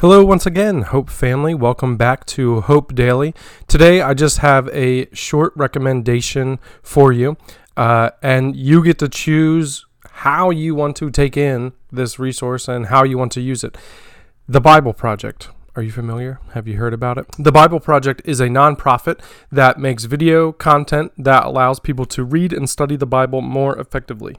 Hello, once again, Hope family. Welcome back to Hope Daily. Today, I just have a short recommendation for you, uh, and you get to choose how you want to take in this resource and how you want to use it. The Bible Project. Are you familiar? Have you heard about it? The Bible Project is a nonprofit that makes video content that allows people to read and study the Bible more effectively.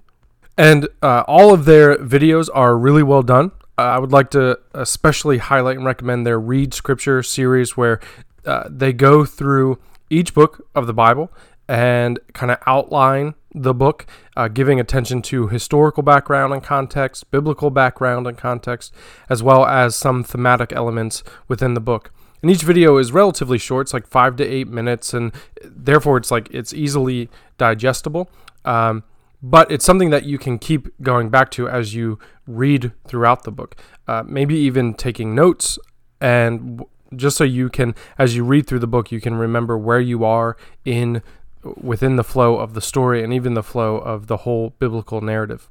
And uh, all of their videos are really well done. I would like to especially highlight and recommend their Read Scripture series, where uh, they go through each book of the Bible and kind of outline the book, uh, giving attention to historical background and context, biblical background and context, as well as some thematic elements within the book. And each video is relatively short, it's like five to eight minutes, and therefore it's like it's easily digestible. Um, but it's something that you can keep going back to as you read throughout the book. Uh, maybe even taking notes, and just so you can, as you read through the book, you can remember where you are in within the flow of the story and even the flow of the whole biblical narrative.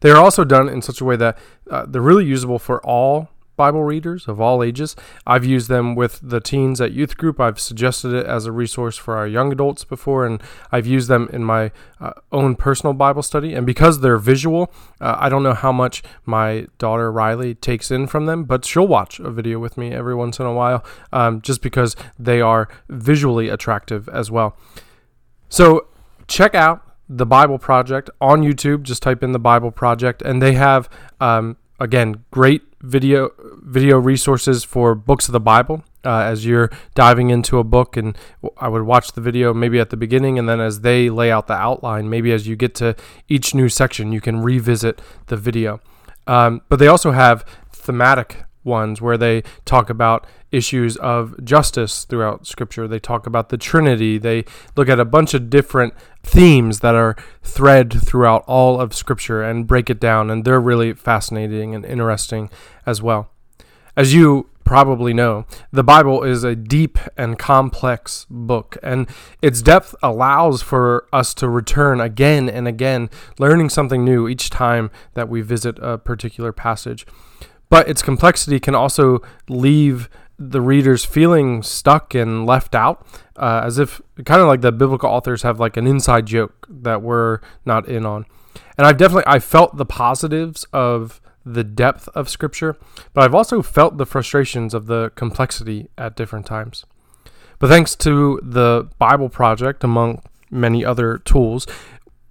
They are also done in such a way that uh, they're really usable for all Bible readers of all ages. I've used them with the teens at youth group. I've suggested it as a resource for our young adults before, and I've used them in my uh, own personal Bible study. And because they're visual, uh, I don't know how much my daughter Riley takes in from them, but she'll watch a video with me every once in a while um, just because they are visually attractive as well. So check out the Bible Project on YouTube. Just type in the Bible Project, and they have um, again, great video video resources for books of the Bible. Uh, as you're diving into a book, and I would watch the video maybe at the beginning, and then as they lay out the outline, maybe as you get to each new section, you can revisit the video. Um, but they also have thematic ones where they talk about issues of justice throughout Scripture. They talk about the Trinity. They look at a bunch of different themes that are thread throughout all of Scripture and break it down, and they're really fascinating and interesting as well. As you probably know, the Bible is a deep and complex book, and its depth allows for us to return again and again, learning something new each time that we visit a particular passage but its complexity can also leave the readers feeling stuck and left out, uh, as if kind of like the biblical authors have like an inside joke that we're not in on. And I've definitely I felt the positives of the depth of scripture, but I've also felt the frustrations of the complexity at different times. But thanks to the Bible Project, among many other tools,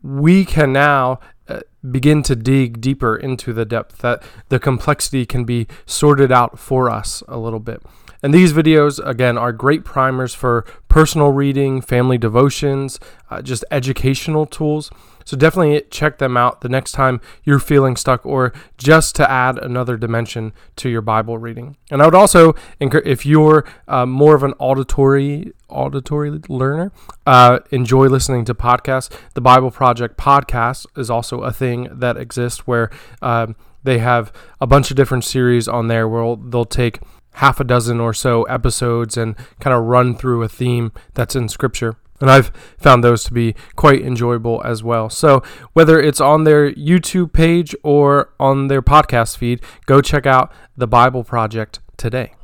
we can now uh, begin to dig deeper into the depth, that the complexity can be sorted out for us a little bit. And these videos, again, are great primers for personal reading, family devotions, uh, just educational tools. So definitely check them out the next time you're feeling stuck or just to add another dimension to your Bible reading. And I would also encourage if you're uh, more of an auditory auditory learner, uh, enjoy listening to podcasts. The Bible Project podcast is also a thing that exists where um, they have a bunch of different series on there where they'll take half a dozen or so episodes and kind of run through a theme that's in Scripture. And I've found those to be quite enjoyable as well. So, whether it's on their YouTube page or on their podcast feed, go check out the Bible Project today.